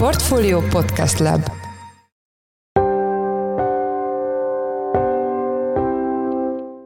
Portfolio Podcast Lab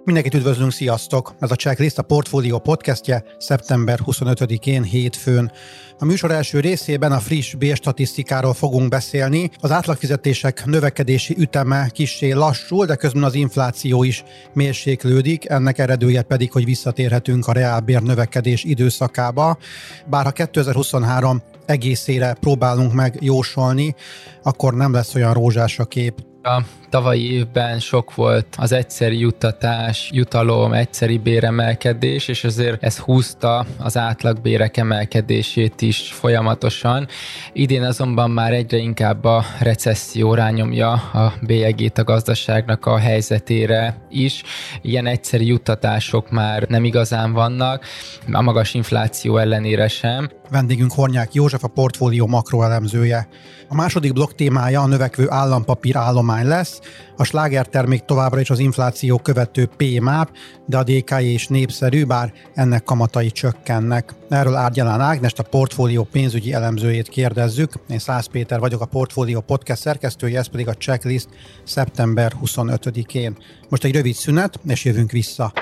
Mindenkit üdvözlünk, sziasztok! Ez a Checklist a Portfolio podcastje szeptember 25-én hétfőn. A műsor első részében a friss bérstatisztikáról fogunk beszélni. Az átlagfizetések növekedési üteme kissé lassul, de közben az infláció is mérséklődik, ennek eredője pedig, hogy visszatérhetünk a reálbér növekedés időszakába. Bár ha 2023 egészére próbálunk meg jósolni, akkor nem lesz olyan rózsás a kép. A tavalyi évben sok volt az egyszeri juttatás, jutalom, egyszeri béremelkedés, és azért ez húzta az átlagbérek emelkedését is folyamatosan. Idén azonban már egyre inkább a recesszió rányomja a bélyegét a gazdaságnak a helyzetére is. Ilyen egyszeri juttatások már nem igazán vannak, a magas infláció ellenére sem. Vendégünk Hornyák József, a portfólió makroelemzője. A második blokk témája a növekvő állampapír állomány lesz. A sláger termék továbbra is az infláció követő PMAP, de a DKI is népszerű, bár ennek kamatai csökkennek. Erről Árgyalán Ágnest, a portfólió pénzügyi elemzőjét kérdezzük. Én Szász Péter vagyok, a portfólió podcast szerkesztője, ez pedig a checklist szeptember 25-én. Most egy rövid szünet, és jövünk vissza.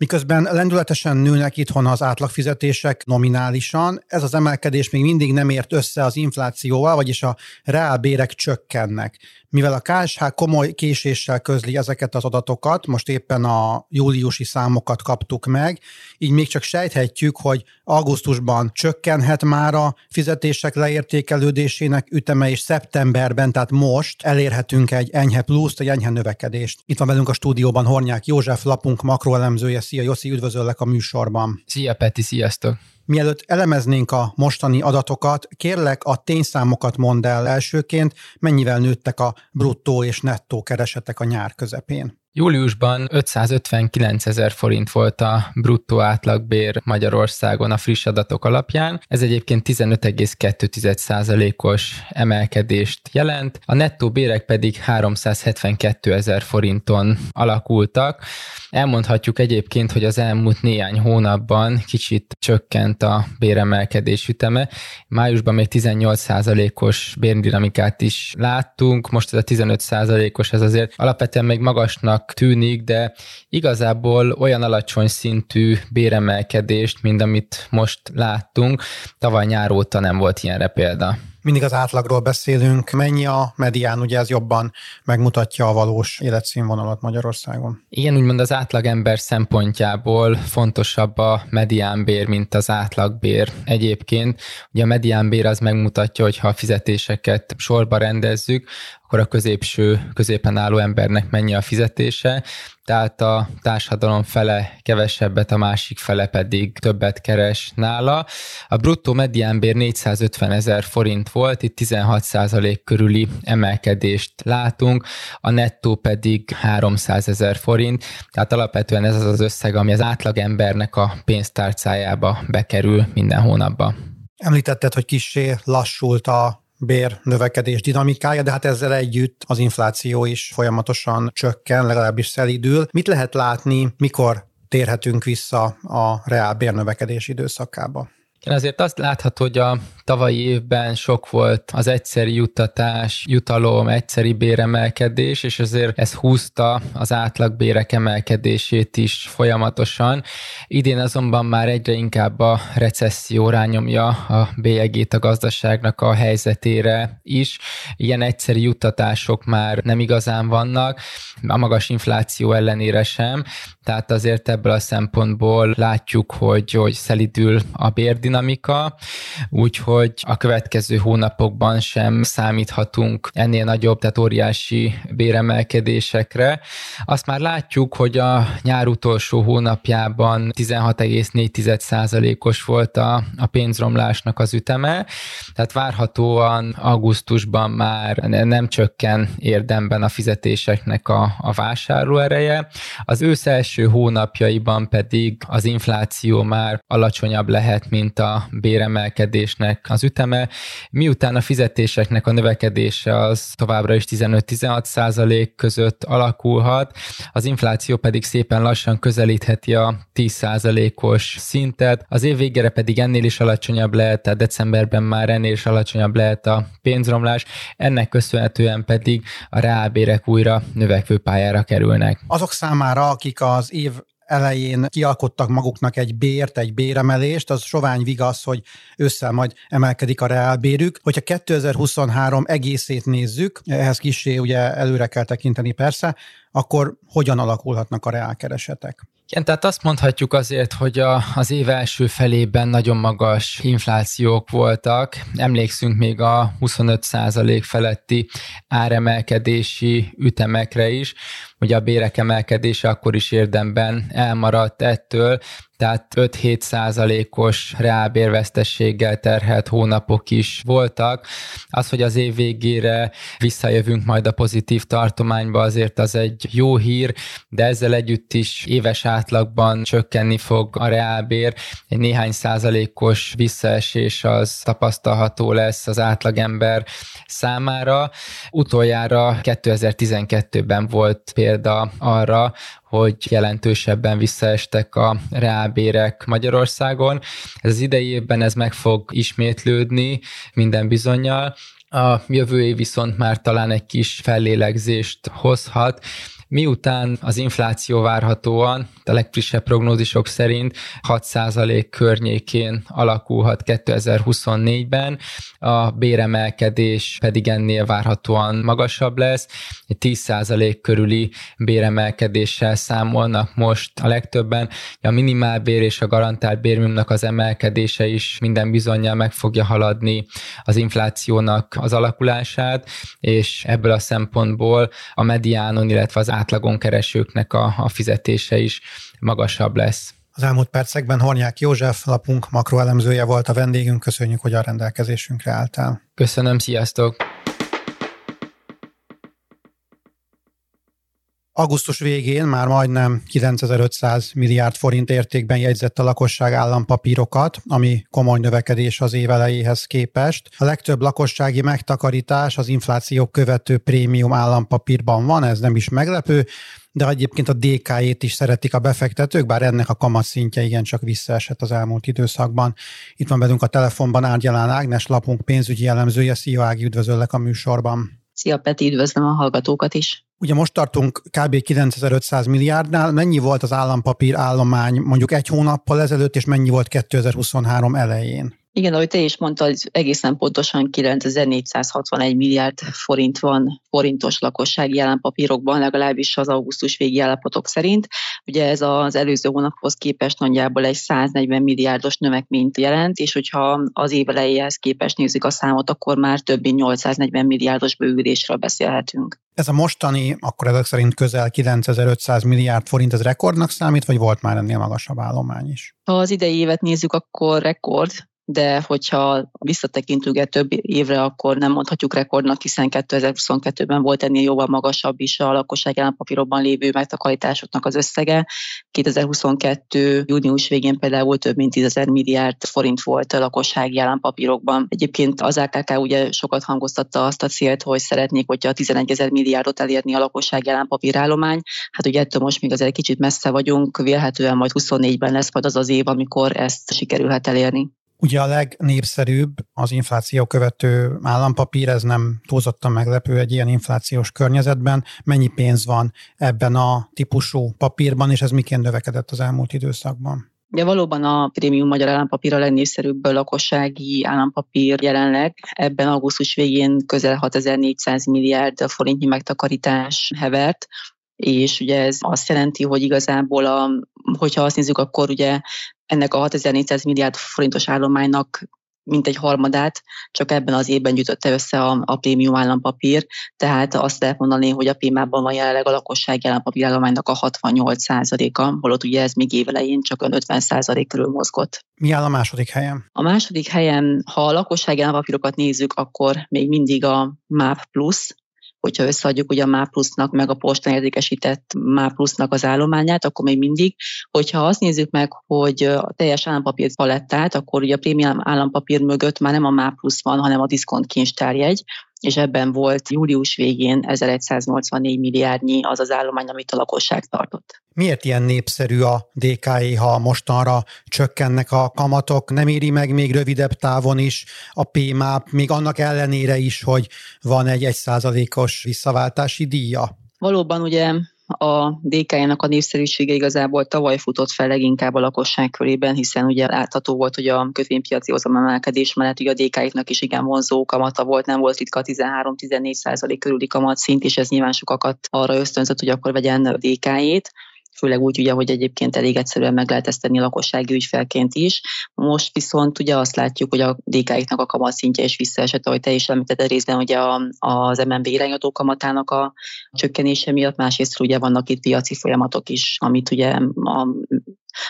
Miközben lendületesen nőnek itthon az átlagfizetések nominálisan, ez az emelkedés még mindig nem ért össze az inflációval, vagyis a reálbérek csökkennek. Mivel a KSH komoly késéssel közli ezeket az adatokat, most éppen a júliusi számokat kaptuk meg, így még csak sejthetjük, hogy augusztusban csökkenhet már a fizetések leértékelődésének üteme, és szeptemberben, tehát most elérhetünk egy enyhe pluszt, egy enyhe növekedést. Itt van velünk a stúdióban Hornyák József, lapunk makroelemzője. Szia Joszi, üdvözöllek a műsorban. Szia Peti, sziasztok! Mielőtt elemeznénk a mostani adatokat, kérlek a tényszámokat mondd el elsőként, mennyivel nőttek a bruttó és nettó keresetek a nyár közepén. Júliusban 559 ezer forint volt a bruttó átlagbér Magyarországon a friss adatok alapján. Ez egyébként 15,2%-os emelkedést jelent. A nettó bérek pedig 372 ezer forinton alakultak. Elmondhatjuk egyébként, hogy az elmúlt néhány hónapban kicsit csökkent a béremelkedés üteme. Májusban még 18%-os bérdinamikát is láttunk, most ez a 15%-os, ez azért alapvetően még magasnak tűnik, de igazából olyan alacsony szintű béremelkedést, mint amit most láttunk, tavaly nyár óta nem volt ilyenre példa mindig az átlagról beszélünk. Mennyi a medián, ugye ez jobban megmutatja a valós életszínvonalat Magyarországon? Igen, úgymond az átlagember szempontjából fontosabb a mediánbér, mint az átlagbér. Egyébként ugye a mediánbér az megmutatja, hogy ha a fizetéseket sorba rendezzük, akkor a középső, középen álló embernek mennyi a fizetése, tehát a társadalom fele kevesebbet, a másik fele pedig többet keres nála. A bruttó mediánbér 450 ezer forint volt, itt 16% körüli emelkedést látunk, a nettó pedig 300 ezer forint, tehát alapvetően ez az az összeg, ami az átlagembernek a pénztárcájába bekerül minden hónapban. Említetted, hogy kissé lassult a bér növekedés dinamikája, de hát ezzel együtt az infláció is folyamatosan csökken, legalábbis szelidül. Mit lehet látni, mikor térhetünk vissza a reál bérnövekedés időszakába? Igen, azért azt látható, hogy a tavalyi évben sok volt az egyszeri juttatás, jutalom, egyszeri béremelkedés, és azért ez húzta az átlagbérek emelkedését is folyamatosan. Idén azonban már egyre inkább a recesszió rányomja a bélyegét a gazdaságnak a helyzetére is. Ilyen egyszeri juttatások már nem igazán vannak, a magas infláció ellenére sem, tehát azért ebből a szempontból látjuk, hogy, hogy szelidül a bérdinamika, úgyhogy a következő hónapokban sem számíthatunk ennél nagyobb, tehát óriási béremelkedésekre. Azt már látjuk, hogy a nyár utolsó hónapjában 16,4%-os volt a, a pénzromlásnak az üteme, tehát várhatóan augusztusban már nem csökken érdemben a fizetéseknek a, a vásárlóereje. Az ősz első hónapjaiban pedig az infláció már alacsonyabb lehet, mint a béremelkedésnek az üteme, miután a fizetéseknek a növekedése az továbbra is 15-16 százalék között alakulhat, az infláció pedig szépen lassan közelítheti a 10 százalékos szintet, az év végére pedig ennél is alacsonyabb lehet, tehát decemberben már ennél is alacsonyabb lehet a pénzromlás, ennek köszönhetően pedig a reálbérek újra növekvő pályára kerülnek. Azok számára, akik az év elején kialkottak maguknak egy bért, egy béremelést, az sovány vigasz, hogy ősszel majd emelkedik a reálbérük. Hogyha 2023 egészét nézzük, ehhez kisé ugye előre kell tekinteni persze, akkor hogyan alakulhatnak a reálkeresetek? Igen, tehát azt mondhatjuk azért, hogy a, az év első felében nagyon magas inflációk voltak. Emlékszünk még a 25% feletti áremelkedési ütemekre is. Ugye a bérek emelkedése akkor is érdemben elmaradt ettől, tehát 5-7 százalékos reálbérvesztességgel terhelt hónapok is voltak. Az, hogy az év végére visszajövünk majd a pozitív tartományba, azért az egy jó hír, de ezzel együtt is éves átlagban csökkenni fog a reálbér. Egy néhány százalékos visszaesés az tapasztalható lesz az átlagember számára. Utoljára 2012-ben volt példa arra, hogy jelentősebben visszaestek a reálbérek Magyarországon. Ez az idei évben ez meg fog ismétlődni minden bizonyal. A jövő év viszont már talán egy kis fellélegzést hozhat, miután az infláció várhatóan, a legfrissebb prognózisok szerint 6% környékén alakulhat 2024-ben, a béremelkedés pedig ennél várhatóan magasabb lesz, egy 10% körüli béremelkedéssel számolnak most a legtöbben. A minimálbér és a garantált bérminimumnak az emelkedése is minden bizonyal meg fogja haladni az inflációnak az alakulását, és ebből a szempontból a mediánon, illetve az átlagon keresőknek a, a fizetése is magasabb lesz. Az elmúlt percekben Hornyák József, lapunk makroelemzője volt a vendégünk. Köszönjük, hogy a rendelkezésünkre álltál. Köszönöm, sziasztok! Augusztus végén már majdnem 9500 milliárd forint értékben jegyzett a lakosság állampapírokat, ami komoly növekedés az év elejéhez képest. A legtöbb lakossági megtakarítás az infláció követő prémium állampapírban van, ez nem is meglepő, de egyébként a DK-ét is szeretik a befektetők, bár ennek a kamatszintje igencsak visszaesett az elmúlt időszakban. Itt van velünk a telefonban Árgyalán Ágnes, lapunk pénzügyi jellemzője. Szia Ági, üdvözöllek a műsorban. Szia Peti, üdvözlöm a hallgatókat is. Ugye most tartunk kb. 9500 milliárdnál. Mennyi volt az állampapír állomány mondjuk egy hónappal ezelőtt, és mennyi volt 2023 elején? Igen, ahogy te is mondtad, egészen pontosan 9461 milliárd forint van forintos lakossági állampapírokban, legalábbis az augusztus végi állapotok szerint. Ugye ez az előző hónaphoz képest nagyjából egy 140 milliárdos növekményt jelent, és hogyha az év elejéhez képest nézzük a számot, akkor már több mint 840 milliárdos bővülésről beszélhetünk. Ez a mostani, akkor ezek szerint közel 9500 milliárd forint, ez rekordnak számít, vagy volt már ennél magasabb állomány is? Ha az idei évet nézzük, akkor rekord, de hogyha visszatekintünk egy több évre, akkor nem mondhatjuk rekordnak, hiszen 2022-ben volt ennél jóval magasabb is a lakosság állampapírokban lévő megtakarításoknak az összege. 2022. június végén például több mint 10 milliárd forint volt a lakossági állampapírokban. Egyébként az AKK ugye sokat hangoztatta azt a célt, hogy szeretnék, hogyha 11 ezer milliárdot elérni a lakossági állampapírállomány. Hát ugye ettől most még azért kicsit messze vagyunk, vélhetően majd 24-ben lesz majd az az év, amikor ezt sikerülhet elérni. Ugye a legnépszerűbb az infláció követő állampapír, ez nem túlzottan meglepő egy ilyen inflációs környezetben. Mennyi pénz van ebben a típusú papírban, és ez miként növekedett az elmúlt időszakban? De valóban a prémium magyar állampapír a legnépszerűbb lakossági állampapír jelenleg. Ebben augusztus végén közel 6400 milliárd forintnyi megtakarítás hevert, és ugye ez azt jelenti, hogy igazából, a, hogyha azt nézzük, akkor ugye ennek a 6400 milliárd forintos állománynak mint egy harmadát, csak ebben az évben gyűjtötte össze a, a prémium állampapír, tehát azt lehet mondani, hogy a PIMában van jelenleg a lakossági állampapír állománynak a 68%-a, holott ugye ez még évelején csak 50% körül mozgott. Mi áll a második helyen? A második helyen, ha a lakossági állampapírokat nézzük, akkor még mindig a MÁV Plus, hogyha összeadjuk ugye a MÁ plusznak, meg a postán értékesített MÁ plusznak az állományát, akkor még mindig, hogyha azt nézzük meg, hogy a teljes állampapír palettát, akkor ugye a prémium állampapír mögött már nem a MÁ plusz van, hanem a diszkont kincstárjegy, és ebben volt július végén 1184 milliárdnyi az az állomány, amit a lakosság tartott. Miért ilyen népszerű a DKI, ha mostanra csökkennek a kamatok? Nem éri meg még rövidebb távon is a PMAP, még annak ellenére is, hogy van egy 1%-os visszaváltási díja? Valóban ugye a DK-nak a népszerűsége igazából tavaly futott fel leginkább a lakosság körében, hiszen ugye látható volt, hogy a kötvénypiaci emelkedés mellett ugye a DK-nak is igen vonzó kamata volt, nem volt ritka 13-14 százalék körüli kamatszint, és ez nyilván sokakat arra ösztönzött, hogy akkor vegyen DK-ét főleg úgy, ugye, hogy egyébként elég egyszerűen meg lehet ezt tenni lakossági ügyfelként is. Most viszont ugye azt látjuk, hogy a DK-iknak a kamatszintje is visszaesett, ahogy te is említetted részben ugye az MNB irányadó kamatának a csökkenése miatt, másrészt ugye vannak itt piaci folyamatok is, amit ugye a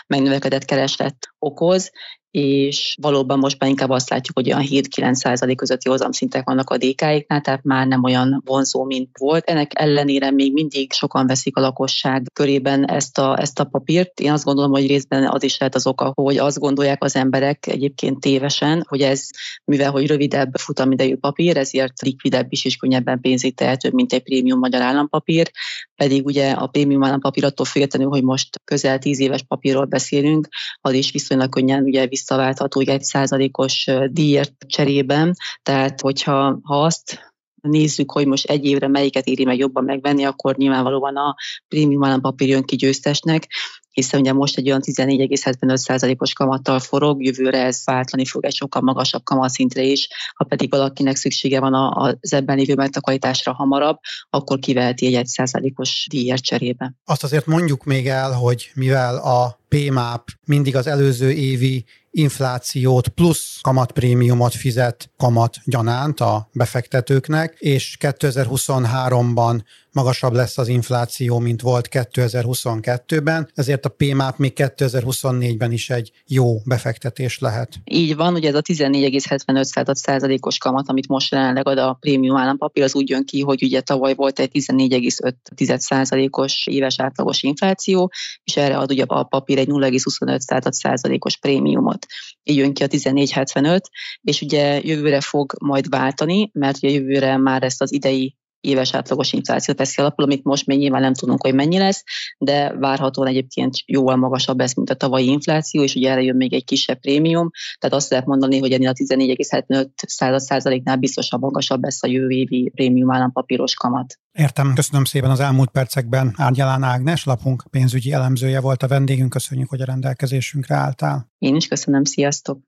megnövekedett kereslet okoz, és valóban most már inkább azt látjuk, hogy olyan 7-9 közötti hozamszintek vannak a DK-iknál, tehát már nem olyan vonzó, mint volt. Ennek ellenére még mindig sokan veszik a lakosság körében ezt a, ezt a papírt. Én azt gondolom, hogy részben az is lehet az oka, hogy azt gondolják az emberek egyébként tévesen, hogy ez, mivel hogy rövidebb futamidejű papír, ezért likvidebb is és könnyebben pénzét tehetőbb, mint egy prémium magyar állampapír, pedig ugye a prémium állampapír attól függetlenül, hogy most közel 10 éves papírról beszélünk, az is viszonylag könnyen ugye visszaváltható egy százalékos díjért cserében. Tehát, hogyha ha azt nézzük, hogy most egy évre melyiket éri meg jobban megvenni, akkor nyilvánvalóan a prémium állampapír jön ki győztesnek, hiszen ugye most egy olyan 14,75%-os kamattal forog, jövőre ez váltani fog egy sokkal magasabb kamatszintre is, ha pedig valakinek szüksége van az ebben lévő megtakarításra hamarabb, akkor kiveheti egy 1%-os díjért cserébe. Azt azért mondjuk még el, hogy mivel a PMAP mindig az előző évi inflációt plusz kamatprémiumot fizet kamat gyanánt a befektetőknek, és 2023-ban magasabb lesz az infláció, mint volt 2022-ben, ezért a PMAP még 2024-ben is egy jó befektetés lehet. Így van, ugye ez a 14,75 százalékos kamat, amit most jelenleg ad a prémium állampapír, az úgy jön ki, hogy ugye tavaly volt egy 14,5 százalékos éves átlagos infláció, és erre ad ugye a papír egy 0,25 százalékos prémiumot. Így jön ki a 14,75, és ugye jövőre fog majd váltani, mert ugye jövőre már ezt az idei éves átlagos inflációt veszi alapul, amit most még nyilván nem tudunk, hogy mennyi lesz, de várhatóan egyébként jóval magasabb lesz, mint a tavalyi infláció, és ugye erre jön még egy kisebb prémium, tehát azt lehet mondani, hogy ennél a 14,75 százaléknál biztosan magasabb lesz a jövő évi prémium állampapíros kamat. Értem, köszönöm szépen az elmúlt percekben. Árgyalán Ágnes, lapunk pénzügyi elemzője volt a vendégünk, köszönjük, hogy a rendelkezésünkre álltál. Én is köszönöm, sziasztok!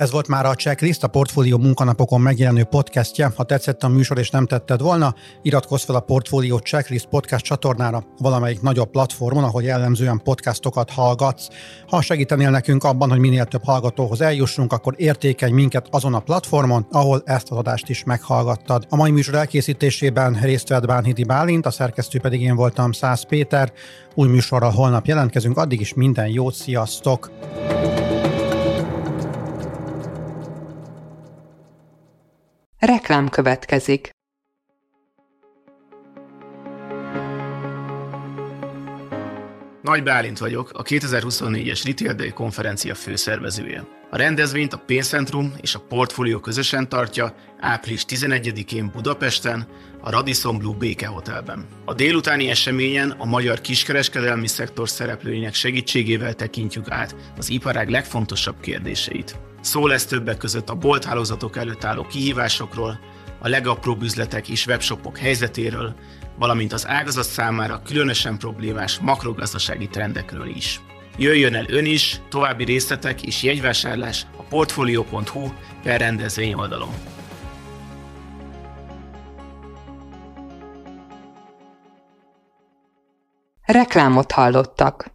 Ez volt már a Checklist, a Portfólió munkanapokon megjelenő podcastje. Ha tetszett a műsor és nem tetted volna, iratkozz fel a Portfólió Checklist podcast csatornára valamelyik nagyobb platformon, ahol jellemzően podcastokat hallgatsz. Ha segítenél nekünk abban, hogy minél több hallgatóhoz eljussunk, akkor értékelj minket azon a platformon, ahol ezt az adást is meghallgattad. A mai műsor elkészítésében részt vett Bánhidi Bálint, a szerkesztő pedig én voltam Szász Péter. Új műsorral holnap jelentkezünk, addig is minden jót, sziasztok! Reklám következik. Nagy Bálint vagyok, a 2024-es Retail Day konferencia főszervezője. A rendezvényt a Pénzcentrum és a Portfolio közösen tartja április 11-én Budapesten, a Radisson Blue Béke Hotelben. A délutáni eseményen a magyar kiskereskedelmi szektor szereplőinek segítségével tekintjük át az iparág legfontosabb kérdéseit. Szó lesz többek között a bolthálózatok előtt álló kihívásokról, a legapróbb üzletek és webshopok helyzetéről, valamint az ágazat számára különösen problémás makrogazdasági trendekről is. Jöjjön el ön is, további részletek és jegyvásárlás a portfolio.hu per rendezvény oldalon. Reklámot hallottak.